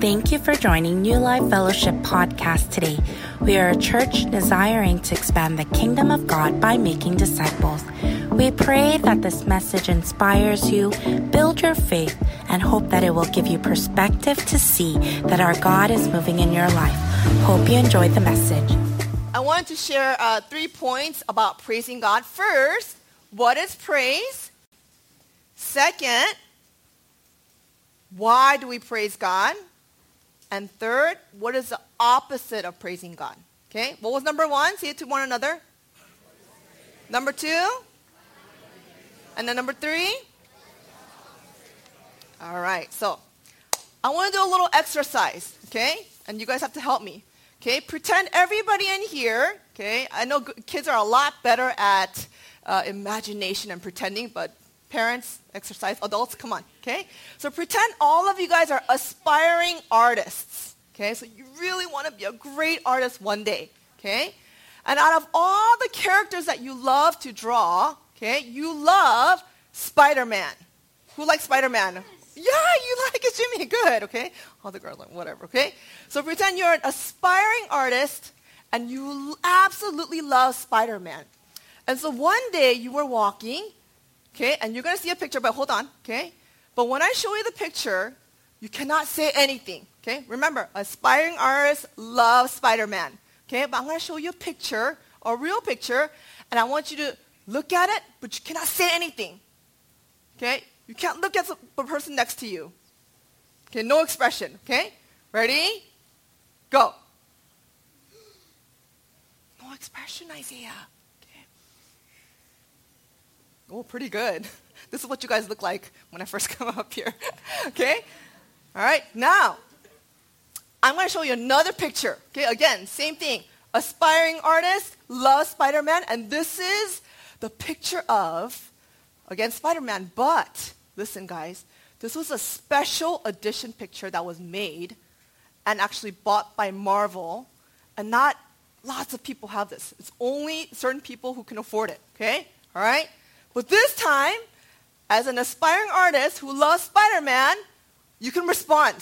Thank you for joining New Life Fellowship podcast today. We are a church desiring to expand the kingdom of God by making disciples. We pray that this message inspires you, build your faith, and hope that it will give you perspective to see that our God is moving in your life. Hope you enjoyed the message. I wanted to share uh, three points about praising God. First, what is praise? Second, why do we praise God? And third, what is the opposite of praising God? Okay, what was number one? Say it to one another. Number two? And then number three? All right, so I want to do a little exercise, okay? And you guys have to help me. Okay, pretend everybody in here, okay? I know kids are a lot better at uh, imagination and pretending, but parents, exercise, adults, come on, okay? So pretend all of you guys are aspiring artists, okay? So you really want to be a great artist one day, okay? And out of all the characters that you love to draw, okay, you love Spider-Man. Who likes Spider-Man? Yeah, you like it, Jimmy. Good, okay? All the girls like, whatever, okay? So pretend you're an aspiring artist and you absolutely love Spider-Man. And so one day you were walking Okay, and you're going to see a picture, but hold on, okay? But when I show you the picture, you cannot say anything, okay? Remember, aspiring artists love Spider-Man, okay? But I'm going to show you a picture, a real picture, and I want you to look at it, but you cannot say anything, okay? You can't look at the person next to you. Okay, no expression, okay? Ready? Go. No expression, Isaiah. Oh, pretty good. This is what you guys look like when I first come up here. okay? All right, now, I'm going to show you another picture. Okay, again, same thing. Aspiring artist, love Spider Man, and this is the picture of, again, Spider Man. But, listen, guys, this was a special edition picture that was made and actually bought by Marvel, and not lots of people have this. It's only certain people who can afford it, okay? All right? But this time, as an aspiring artist who loves Spider-Man, you can respond.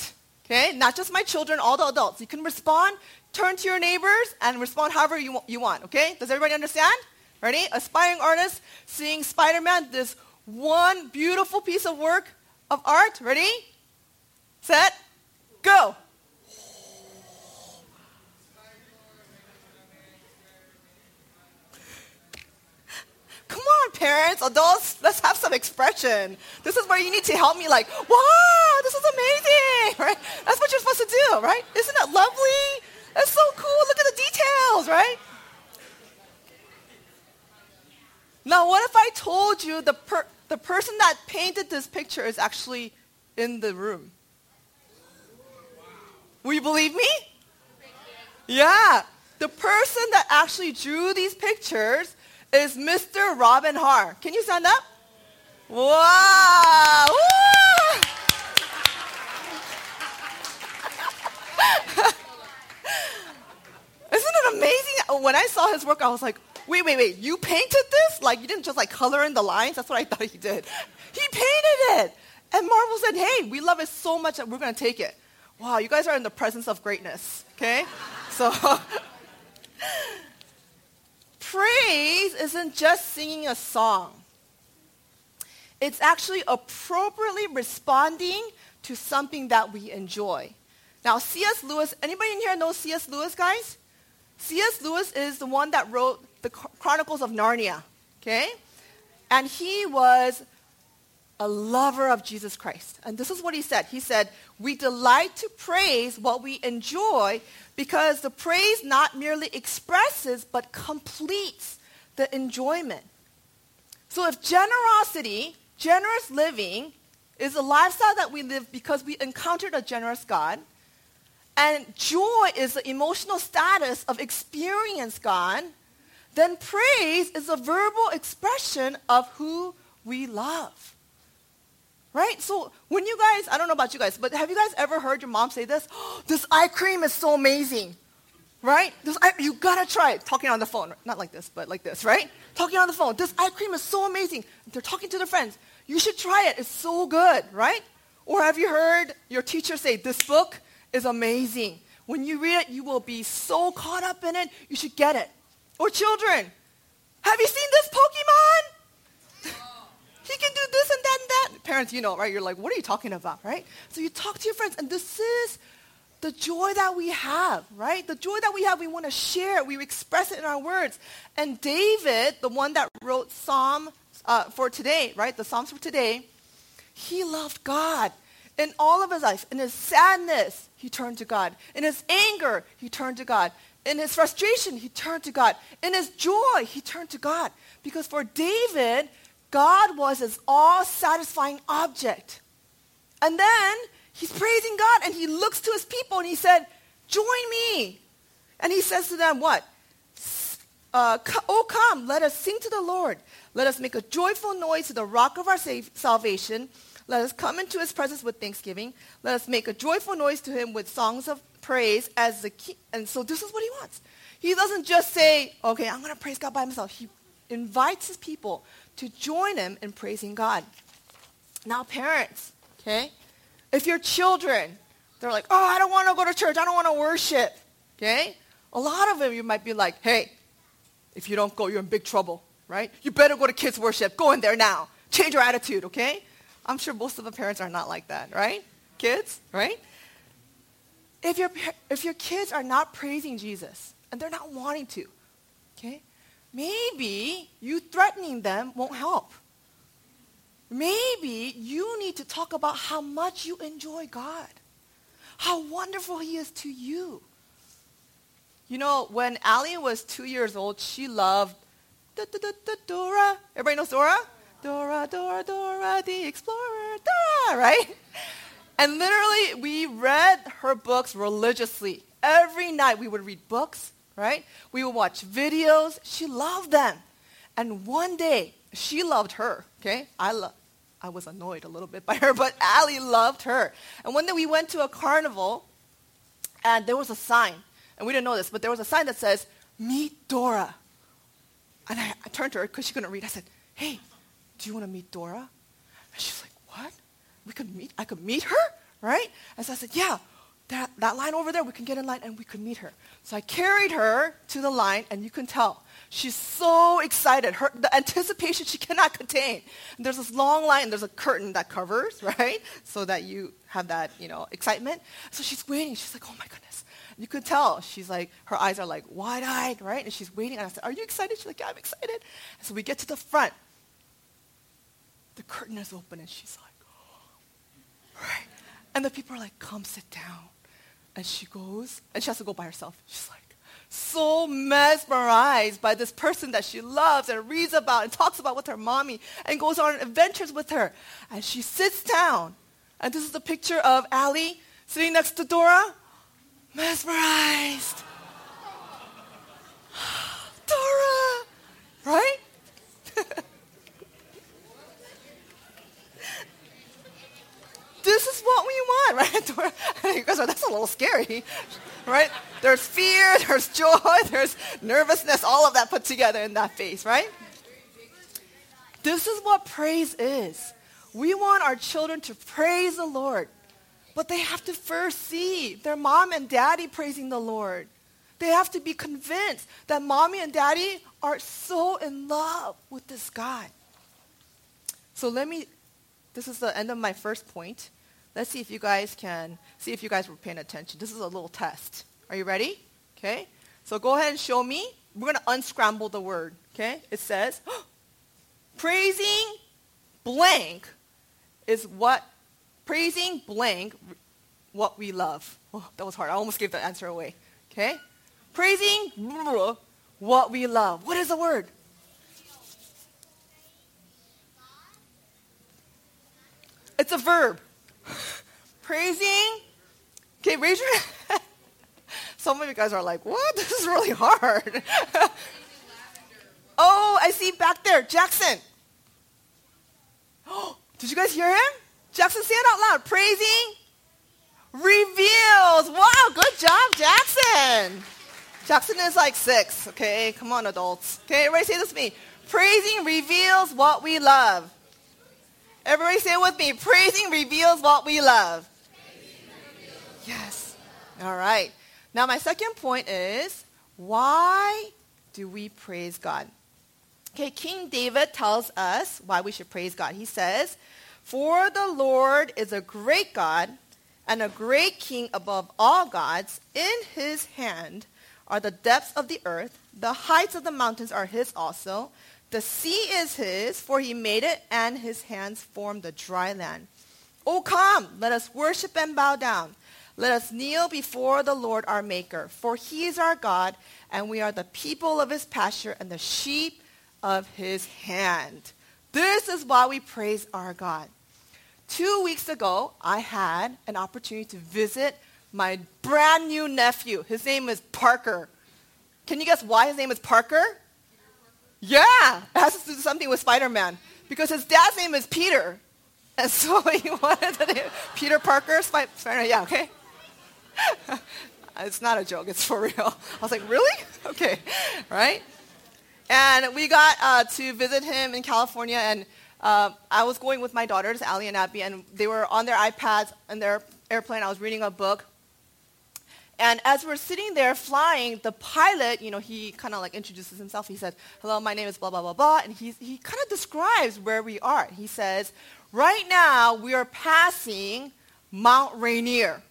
Okay? Not just my children, all the adults. You can respond, turn to your neighbors, and respond however you, you want. Okay? Does everybody understand? Ready? Aspiring artist seeing Spider-Man, this one beautiful piece of work of art. Ready? Set? Go. Parents, adults, let's have some expression. This is where you need to help me like, wow, this is amazing, right? That's what you're supposed to do, right? Isn't that lovely? That's so cool. Look at the details, right? Now, what if I told you the, per- the person that painted this picture is actually in the room? Will you believe me? Yeah. The person that actually drew these pictures is Mr. Robin Har. Can you stand up? Wow! Isn't it amazing? When I saw his work, I was like, wait, wait, wait, you painted this? Like, you didn't just like color in the lines? That's what I thought he did. He painted it. And Marvel said, hey, we love it so much that we're going to take it. Wow, you guys are in the presence of greatness, okay? So, praise isn't just singing a song. It's actually appropriately responding to something that we enjoy. Now, C.S. Lewis, anybody in here know C.S. Lewis, guys? C.S. Lewis is the one that wrote the Chronicles of Narnia, okay? And he was a lover of Jesus Christ. And this is what he said. He said, We delight to praise what we enjoy because the praise not merely expresses but completes the enjoyment. So if generosity, generous living, is a lifestyle that we live because we encountered a generous God, and joy is the emotional status of experience God, then praise is a verbal expression of who we love. Right? So when you guys, I don't know about you guys, but have you guys ever heard your mom say this? Oh, this eye cream is so amazing. Right? This eye, you gotta try it. Talking on the phone. Not like this, but like this, right? Talking on the phone. This eye cream is so amazing. They're talking to their friends. You should try it. It's so good, right? Or have you heard your teacher say, this book is amazing. When you read it, you will be so caught up in it, you should get it. Or children, have you seen this Pokemon? He can do this and that and that. Parents, you know, right? You're like, what are you talking about, right? So you talk to your friends, and this is the joy that we have, right? The joy that we have, we want to share it. We express it in our words. And David, the one that wrote Psalm uh, for today, right? The Psalms for today, he loved God. In all of his life, in his sadness, he turned to God. In his anger, he turned to God. In his frustration, he turned to God. In his joy, he turned to God. Because for David, God was his all satisfying object. And then he's praising God and he looks to his people and he said, Join me. And he says to them, What? Uh, oh, come, let us sing to the Lord. Let us make a joyful noise to the rock of our salvation. Let us come into his presence with thanksgiving. Let us make a joyful noise to him with songs of praise as the key. And so this is what he wants. He doesn't just say, okay, I'm going to praise God by myself. He invites his people to join him in praising God. Now, parents, okay, if your children, they're like, oh, I don't want to go to church. I don't want to worship, okay? A lot of them, you might be like, hey, if you don't go, you're in big trouble, right? You better go to kids' worship. Go in there now. Change your attitude, okay? I'm sure most of the parents are not like that, right? Kids, right? If your, if your kids are not praising Jesus and they're not wanting to, okay, maybe you threatening them won't help. Maybe you need to talk about how much you enjoy God, how wonderful He is to you. You know, when Allie was two years old, she loved Dora. Everybody knows Dora? Dora, Dora, Dora the Explorer, Dora, right? And literally, we read her books religiously. Every night we would read books, right? We would watch videos. She loved them. And one day, she loved her, okay? I, I was annoyed a little bit by her, but Allie loved her. And one day we went to a carnival, and there was a sign. And we didn't know this, but there was a sign that says, Meet Dora. And I, I turned to her because she couldn't read. I said, Hey, do you want to meet Dora? And she's like, what? We could meet, I could meet her, right? And so I said, yeah, that, that line over there, we can get in line and we could meet her. So I carried her to the line and you can tell. She's so excited. Her, the anticipation she cannot contain. And there's this long line there's a curtain that covers, right? So that you have that, you know, excitement. So she's waiting. She's like, oh my goodness. You could tell. She's like, her eyes are like wide-eyed, right? And she's waiting. And I said, are you excited? She's like, yeah, I'm excited. And so we get to the front the curtain is open and she's like, oh. right? And the people are like, come sit down. And she goes, and she has to go by herself. She's like, so mesmerized by this person that she loves and reads about and talks about with her mommy and goes on adventures with her. And she sits down. And this is the picture of Allie sitting next to Dora, mesmerized. Dora, right? this is what we want, right? you guys are, that's a little scary, right? There's fear, there's joy, there's nervousness, all of that put together in that face, right? This is what praise is. We want our children to praise the Lord, but they have to first see their mom and daddy praising the Lord. They have to be convinced that mommy and daddy are so in love with this God. So let me, this is the end of my first point. Let's see if you guys can, see if you guys were paying attention. This is a little test. Are you ready? Okay. So go ahead and show me. We're going to unscramble the word. Okay. It says, praising blank is what, praising blank what we love. Oh, that was hard. I almost gave the answer away. Okay. Praising what we love. What is the word? It's a verb. Praising. Okay, raise your hand. Some of you guys are like, what? This is really hard. oh, I see back there. Jackson. Oh, did you guys hear him? Jackson, say it out loud. Praising reveals. Wow, good job, Jackson. Jackson is like six. Okay, come on, adults. Okay, everybody say this with me. Praising reveals what we love. Everybody say it with me. Praising reveals what we love. Yes. All right. Now, my second point is why do we praise God? Okay, King David tells us why we should praise God. He says, For the Lord is a great God and a great king above all gods. In his hand are the depths of the earth, the heights of the mountains are his also. The sea is his, for he made it, and his hands formed the dry land. Oh, come, let us worship and bow down. Let us kneel before the Lord our Maker, for he is our God, and we are the people of his pasture and the sheep of his hand. This is why we praise our God. Two weeks ago, I had an opportunity to visit my brand new nephew. His name is Parker. Can you guess why his name is Parker? Yeah, it has to do something with Spider Man. Because his dad's name is Peter. And so he wanted the name Peter Parker, Spider Man. Yeah, okay. it's not a joke, it's for real. I was like, really? Okay, right? And we got uh, to visit him in California, and uh, I was going with my daughters, Ali and Abby, and they were on their iPads in their airplane. I was reading a book. And as we're sitting there flying, the pilot, you know, he kind of like introduces himself. He says, hello, my name is blah, blah, blah, blah. And he, he kind of describes where we are. He says, right now we are passing Mount Rainier,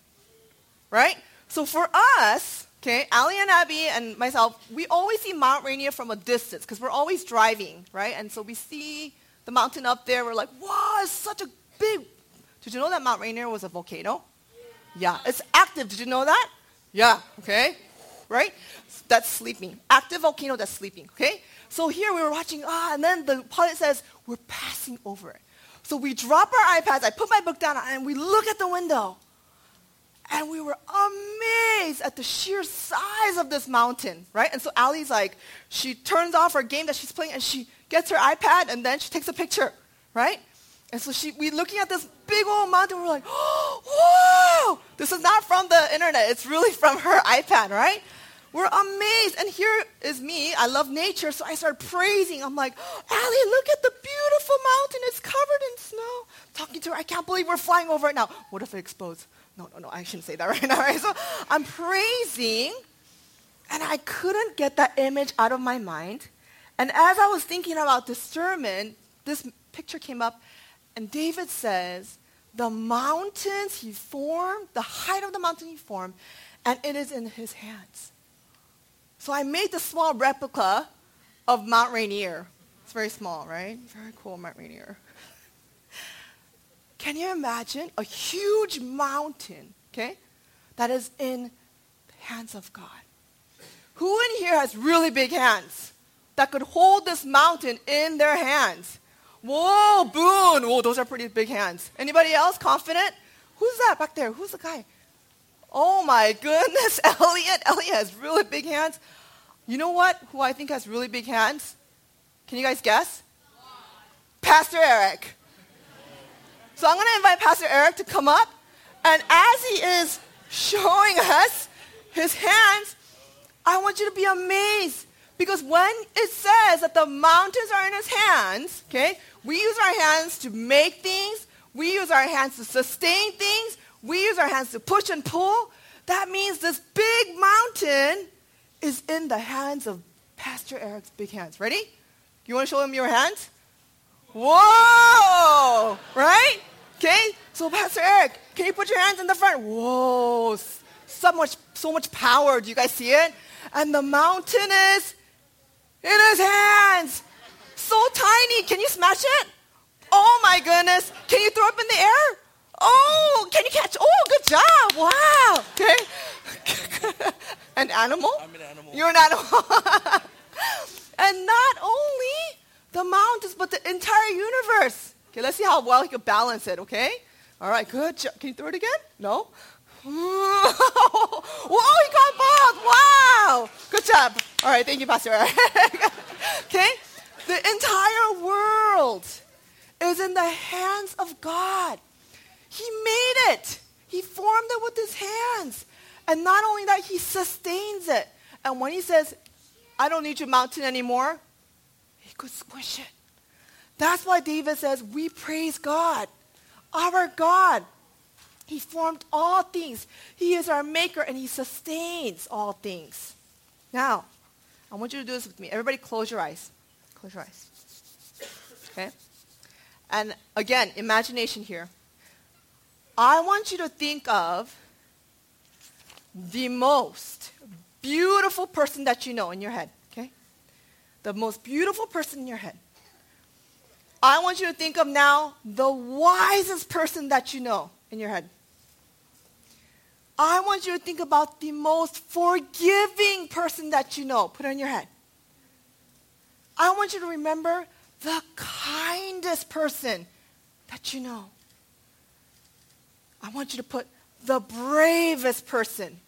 right? So for us, okay, Ali and Abby and myself, we always see Mount Rainier from a distance because we're always driving, right? And so we see the mountain up there. We're like, wow, it's such a big. Did you know that Mount Rainier was a volcano? Yeah, it's active. Did you know that? Yeah, okay. Right? That's sleeping. Active volcano that's sleeping, okay? So here we were watching, ah, and then the pilot says, we're passing over it. So we drop our iPads, I put my book down, and we look at the window. And we were amazed at the sheer size of this mountain, right? And so Ali's like, she turns off her game that she's playing and she gets her iPad and then she takes a picture, right? And so she, we looking at this big old mountain, we're like, oh, whoa! This is not from the internet, it's really from her iPad, right? We're amazed. And here is me. I love nature, so I start praising. I'm like, Allie, look at the beautiful mountain. It's covered in snow. Talking to her, I can't believe we're flying over it now. What if it explodes? No, no, no, I shouldn't say that right now, right? So I'm praising, and I couldn't get that image out of my mind. And as I was thinking about this sermon, this picture came up, and David says, The mountains he formed, the height of the mountain he formed, and it is in his hands. So I made the small replica of Mount Rainier. It's very small, right? Very cool, Mount Rainier. Can you imagine a huge mountain, okay, that is in the hands of God? Who in here has really big hands that could hold this mountain in their hands? Whoa, Boone. Whoa, those are pretty big hands. Anybody else confident? Who's that back there? Who's the guy? Oh my goodness, Elliot. Elliot has really big hands. You know what? Who I think has really big hands? Can you guys guess? Pastor Eric. So I'm going to invite Pastor Eric to come up. And as he is showing us his hands, I want you to be amazed. Because when it says that the mountains are in his hands, okay, we use our hands to make things, we use our hands to sustain things, we use our hands to push and pull. That means this big mountain is in the hands of Pastor Eric's big hands. Ready? You want to show him your hands? Whoa! Right? Okay? So, Pastor Eric, can you put your hands in the front? Whoa! So much, so much power. Do you guys see it? And the mountain is in his hands. So tiny. Can you smash it? Oh my goodness. Can you throw up in the air? Oh, can you catch? Oh, good job. Wow. Okay. an animal? I'm an animal. You're an animal. and not only the mountains, but the entire universe. Okay, let's see how well he can balance it, okay? All right, good job. Can you throw it again? No? Whoa, he got both. Wow. Good job. All right, thank you, Pastor okay? The entire world is in the hands of God. He made it. He formed it with his hands. And not only that, he sustains it. And when he says, I don't need your mountain anymore, he could squish it. That's why David says, We praise God, our God. He formed all things. He is our maker and he sustains all things. Now, I want you to do this with me. Everybody close your eyes. Close your eyes. Okay? And again, imagination here. I want you to think of the most beautiful person that you know in your head, okay? The most beautiful person in your head. I want you to think of now the wisest person that you know in your head. I want you to think about the most forgiving person that you know. Put it in your head. I want you to remember the kindest person that you know. I want you to put the bravest person,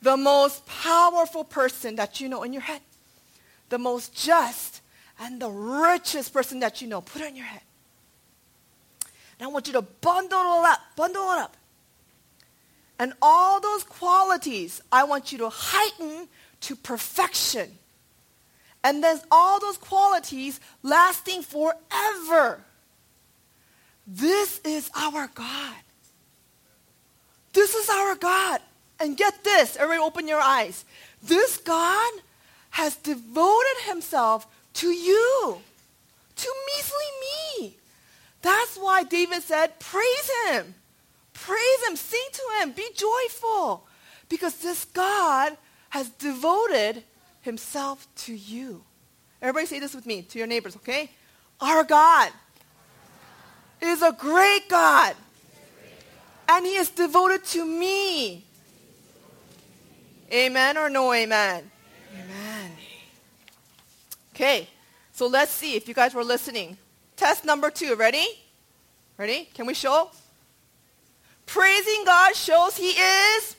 the most powerful person that you know in your head, the most just and the richest person that you know. Put it in your head. And I want you to bundle it up, bundle it up. And all those qualities, I want you to heighten to perfection. And then all those qualities lasting forever. This is our God. This is our God. And get this, everybody open your eyes. This God has devoted himself to you, to measly me. That's why David said, praise him. Praise him, sing to him, be joyful. Because this God has devoted himself to you. Everybody say this with me to your neighbors, okay? Our God is a great God. And he is devoted to me. Amen or no amen? Amen. Okay, so let's see if you guys were listening. Test number two. Ready? Ready? Can we show? Praising God shows He is.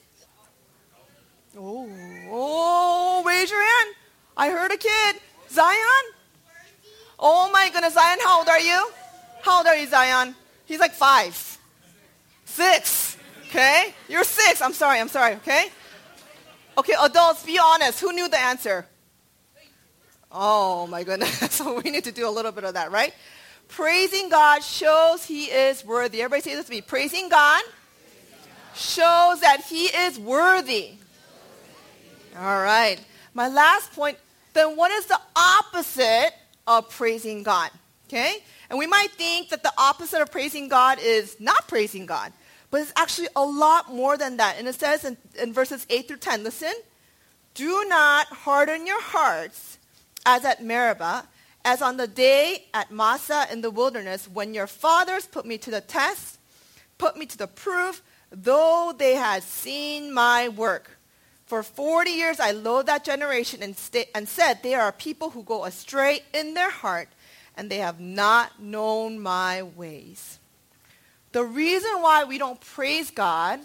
Oh, oh, raise your hand. I heard a kid. Zion? Oh my goodness, Zion, how old are you? How old are you, Zion? He's like five. Six. Okay? You're six. I'm sorry, I'm sorry, okay? Okay, adults, be honest. Who knew the answer? Oh my goodness. so we need to do a little bit of that, right? Praising God shows he is worthy. Everybody say this to me. Praising God shows that he is worthy. All right. My last point, then what is the opposite of praising God? Okay? And we might think that the opposite of praising God is not praising God. But it's actually a lot more than that. And it says in, in verses 8 through 10, listen, do not harden your hearts as at Meribah, as on the day at Massah in the wilderness, when your fathers put me to the test, put me to the proof, though they had seen my work. For 40 years I loathed that generation and, and said, They are people who go astray in their heart, and they have not known my ways. The reason why we don't praise God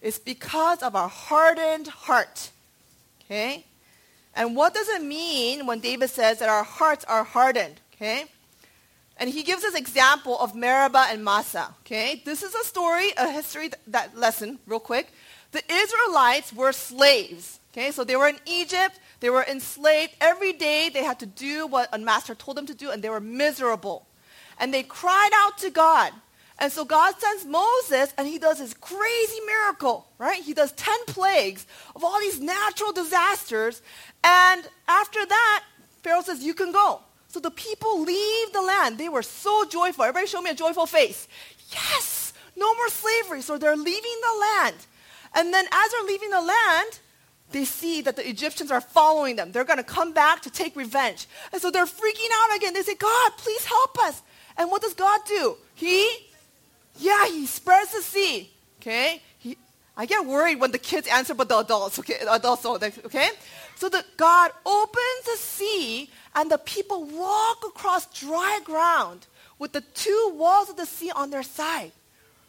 is because of our hardened heart. Okay? And what does it mean when David says that our hearts are hardened? Okay? And he gives us example of Meribah and Massah. Okay? This is a story, a history that lesson, real quick. The Israelites were slaves. Okay, so they were in Egypt, they were enslaved. Every day they had to do what a master told them to do, and they were miserable. And they cried out to God. And so God sends Moses, and he does this crazy miracle, right? He does 10 plagues of all these natural disasters. And after that, Pharaoh says, You can go. So the people leave the land. They were so joyful. Everybody show me a joyful face. Yes, no more slavery. So they're leaving the land. And then as they're leaving the land, they see that the Egyptians are following them. They're going to come back to take revenge. And so they're freaking out again. They say, God, please help us. And what does God do? He, yeah, he spreads the sea. Okay? I get worried when the kids answer, but the adults, okay? Adults, okay? So the God opens the sea and the people walk across dry ground with the two walls of the sea on their side.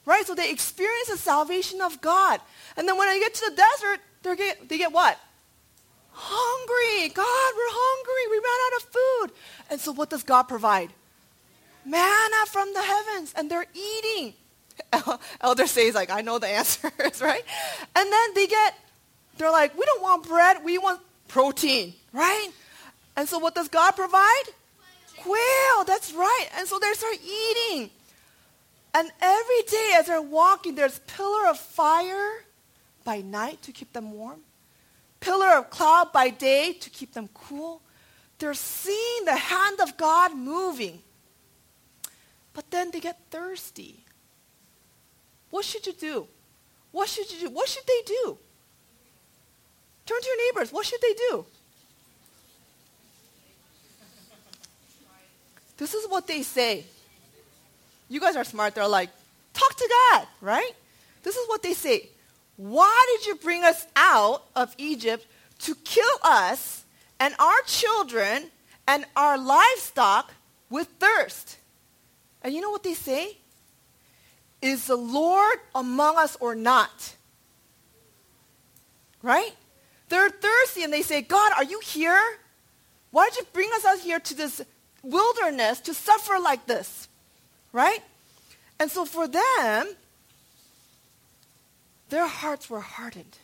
Right? So they experience the salvation of God. And then when they get to the desert, get, they get what? Hungry. God, we're hungry. We ran out of food. And so what does God provide? Manna from the heavens. And they're eating. Elder says, like, I know the answers, right? And then they get, they're like, we don't want bread. We want protein, right? And so what does God provide? Quail, that's right. And so they start eating. And every day as they're walking, there's pillar of fire by night to keep them warm, pillar of cloud by day to keep them cool. They're seeing the hand of God moving. But then they get thirsty. What should you do? What should you do? What should they do? Turn to your neighbors. What should they do? This is what they say. You guys are smart. They're like, talk to God, right? This is what they say. Why did you bring us out of Egypt to kill us and our children and our livestock with thirst? And you know what they say? Is the Lord among us or not? Right? They're thirsty and they say, God, are you here? Why did you bring us out here to this wilderness to suffer like this? Right? And so for them, their hearts were hardened.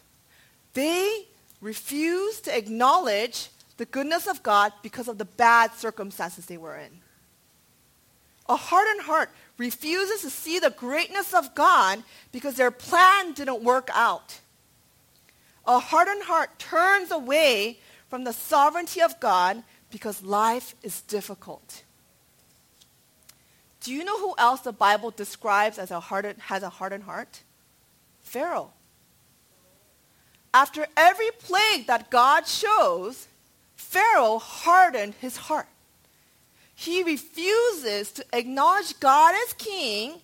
They refused to acknowledge the goodness of God because of the bad circumstances they were in. A hardened heart refuses to see the greatness of God because their plan didn't work out. A hardened heart turns away from the sovereignty of God because life is difficult. Do you know who else the Bible describes as a hardened, has a hardened heart? Pharaoh. After every plague that God shows, Pharaoh hardened his heart. He refuses to acknowledge God as king.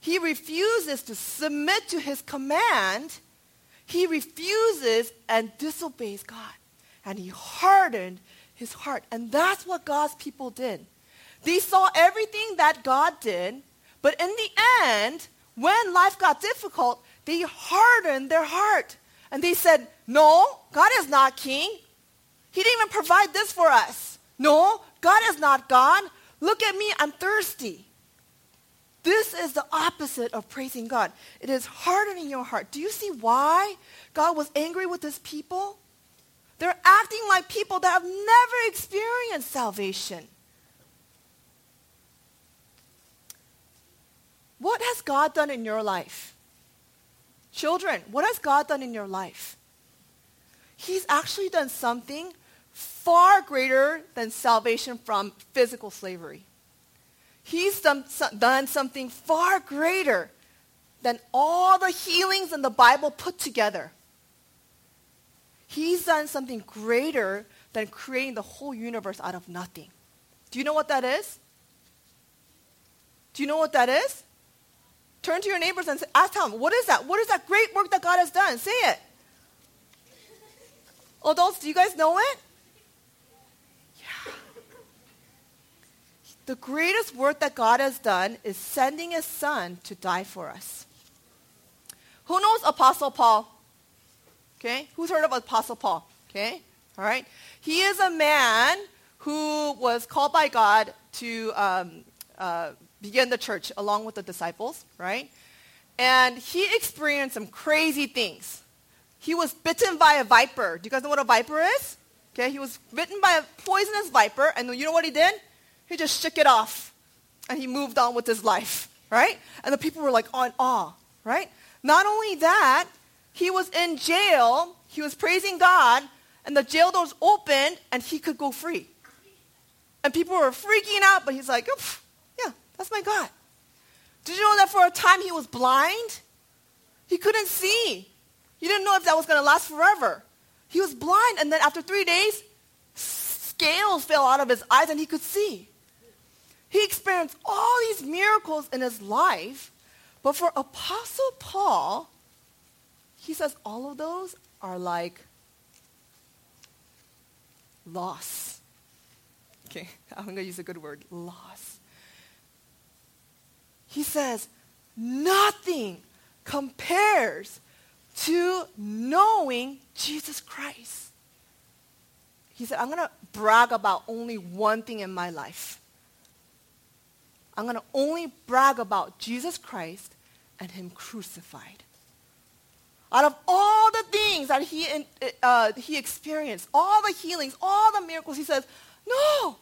He refuses to submit to his command he refuses and disobeys God. And he hardened his heart. And that's what God's people did. They saw everything that God did, but in the end, when life got difficult, they hardened their heart. And they said, No, God is not king. He didn't even provide this for us. No, God is not God. Look at me, I'm thirsty. This is the opposite of praising God. It is hardening your heart. Do you see why God was angry with his people? They're acting like people that have never experienced salvation. What has God done in your life? Children, what has God done in your life? He's actually done something far greater than salvation from physical slavery. He's done, done something far greater than all the healings in the Bible put together. He's done something greater than creating the whole universe out of nothing. Do you know what that is? Do you know what that is? Turn to your neighbors and ask them, what is that? What is that great work that God has done? Say it. Adults, do you guys know it? The greatest work that God has done is sending his son to die for us. Who knows Apostle Paul? Okay? Who's heard of Apostle Paul? Okay? All right? He is a man who was called by God to um, uh, begin the church along with the disciples, right? And he experienced some crazy things. He was bitten by a viper. Do you guys know what a viper is? Okay, he was bitten by a poisonous viper, and you know what he did? He just shook it off and he moved on with his life, right? And the people were like on awe, right? Not only that, he was in jail, he was praising God, and the jail doors opened and he could go free. And people were freaking out, but he's like, yeah, that's my God. Did you know that for a time he was blind? He couldn't see. He didn't know if that was going to last forever. He was blind, and then after three days, scales fell out of his eyes and he could see. He experienced all these miracles in his life, but for Apostle Paul, he says all of those are like loss. Okay, I'm going to use a good word loss. He says, nothing compares to knowing Jesus Christ. He said, I'm going to brag about only one thing in my life. I'm going to only brag about Jesus Christ and Him crucified. Out of all the things that he, uh, he experienced, all the healings, all the miracles, he says, no,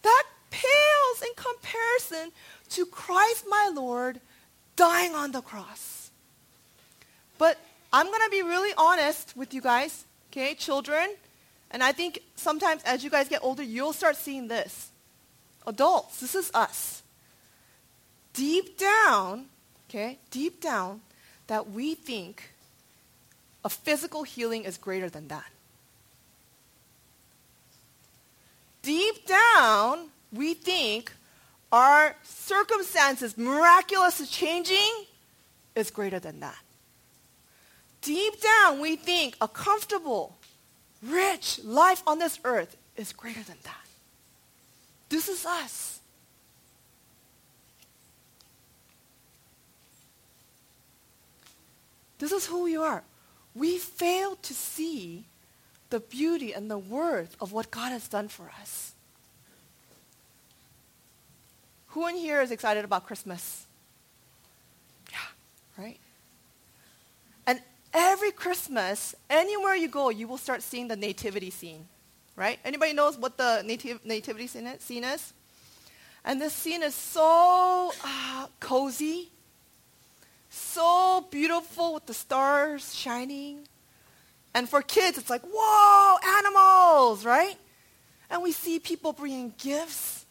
that pales in comparison to Christ my Lord dying on the cross. But I'm going to be really honest with you guys, okay, children. And I think sometimes as you guys get older, you'll start seeing this. Adults, this is us. Deep down, okay, deep down, that we think a physical healing is greater than that. Deep down, we think our circumstances miraculously changing is greater than that. Deep down, we think a comfortable, rich life on this earth is greater than that. This is us. This is who we are. We fail to see the beauty and the worth of what God has done for us. Who in here is excited about Christmas? Yeah, right? And every Christmas, anywhere you go, you will start seeing the nativity scene, right? Anybody knows what the nativ- nativity scene is? And this scene is so uh, cozy, so beautiful with the stars shining. And for kids, it's like, whoa, animals, right? And we see people bringing gifts.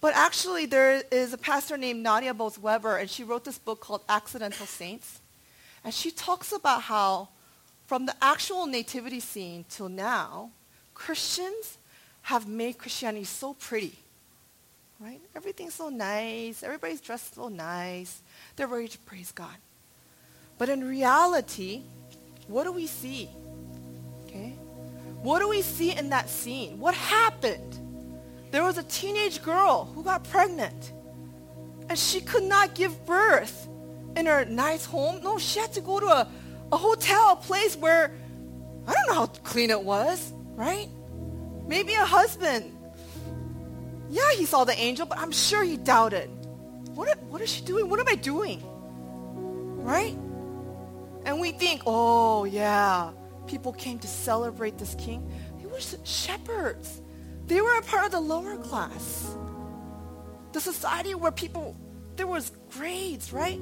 But actually, there is a pastor named Nadia Bolz-Weber, and she wrote this book called Accidental Saints. And she talks about how, from the actual nativity scene till now, Christians have made Christianity so pretty. Right? Everything's so nice. Everybody's dressed so nice. They're ready to praise God. But in reality, what do we see? Okay? What do we see in that scene? What happened? There was a teenage girl who got pregnant. And she could not give birth in her nice home. No, she had to go to a, a hotel, a place where I don't know how clean it was, right? Maybe a husband. Yeah, he saw the angel, but I'm sure he doubted. What, what is she doing? What am I doing? Right? And we think, oh, yeah, people came to celebrate this king. They were shepherds. They were a part of the lower class. The society where people, there was grades, right?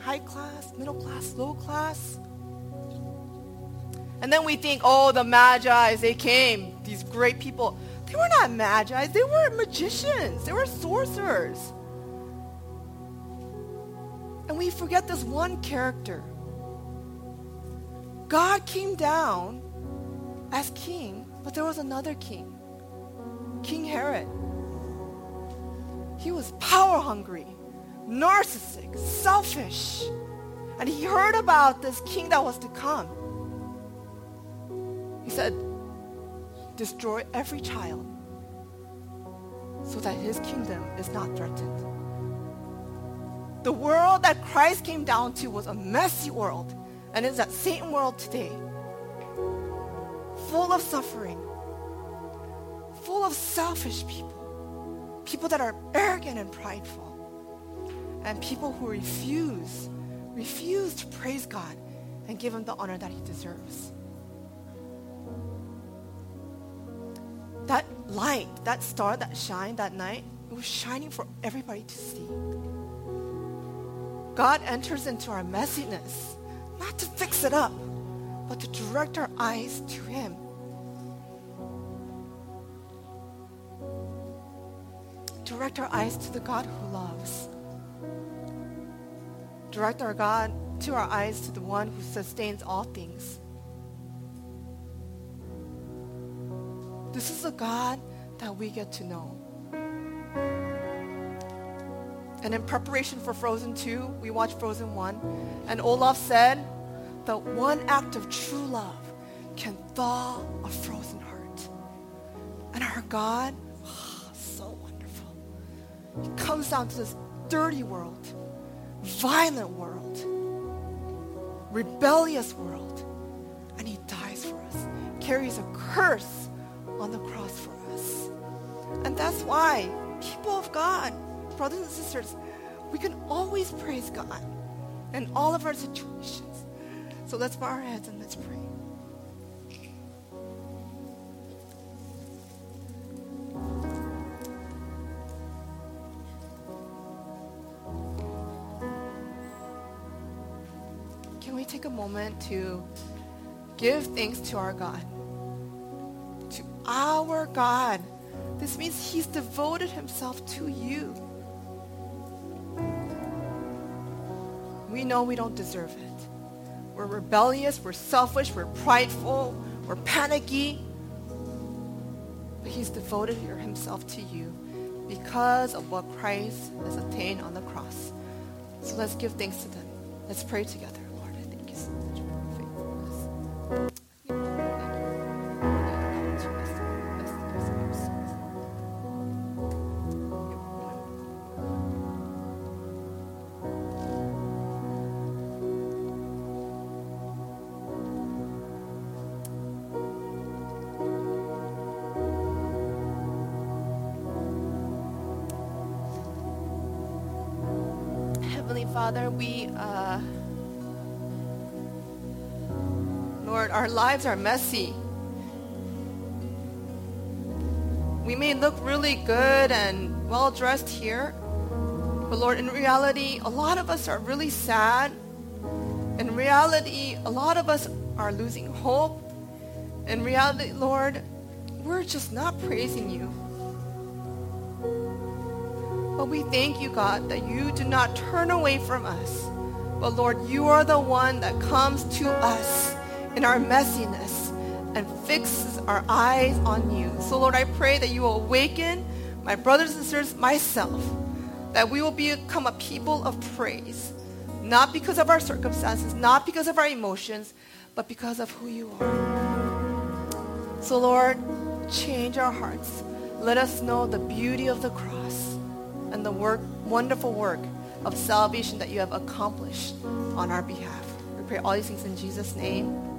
High class, middle class, low class. And then we think, oh, the magi, they came, these great people. They were not magi, they were magicians, they were sorcerers. And we forget this one character God came down as king, but there was another king, King Herod. He was power hungry, narcissistic, selfish. And he heard about this king that was to come. He said, destroy every child so that his kingdom is not threatened. The world that Christ came down to was a messy world and it's that same world today. Full of suffering. Full of selfish people. People that are arrogant and prideful. And people who refuse, refuse to praise God and give him the honor that he deserves. Light, that star that shined that night, it was shining for everybody to see. God enters into our messiness not to fix it up, but to direct our eyes to Him. Direct our eyes to the God who loves. Direct our God to our eyes to the one who sustains all things. This is a God that we get to know. And in preparation for Frozen 2, we watched Frozen 1. And Olaf said, that one act of true love can thaw a frozen heart. And our God, oh, so wonderful. He comes down to this dirty world, violent world, rebellious world, and he dies for us, carries a curse on the cross for us. And that's why, people of God, brothers and sisters, we can always praise God in all of our situations. So let's bow our heads and let's pray. Can we take a moment to give thanks to our God? Our God. This means He's devoted Himself to you. We know we don't deserve it. We're rebellious, we're selfish, we're prideful, we're panicky. But He's devoted Himself to you because of what Christ has attained on the cross. So let's give thanks to them. Let's pray together. Lord, thank you lives are messy. We may look really good and well dressed here, but Lord, in reality, a lot of us are really sad. In reality, a lot of us are losing hope. In reality, Lord, we're just not praising you. But we thank you, God, that you do not turn away from us. But Lord, you are the one that comes to us in our messiness and fixes our eyes on you. So Lord, I pray that you will awaken my brothers and sisters, myself, that we will become a people of praise. Not because of our circumstances, not because of our emotions, but because of who you are. So Lord, change our hearts. Let us know the beauty of the cross and the work, wonderful work of salvation that you have accomplished on our behalf. We pray all these things in Jesus' name.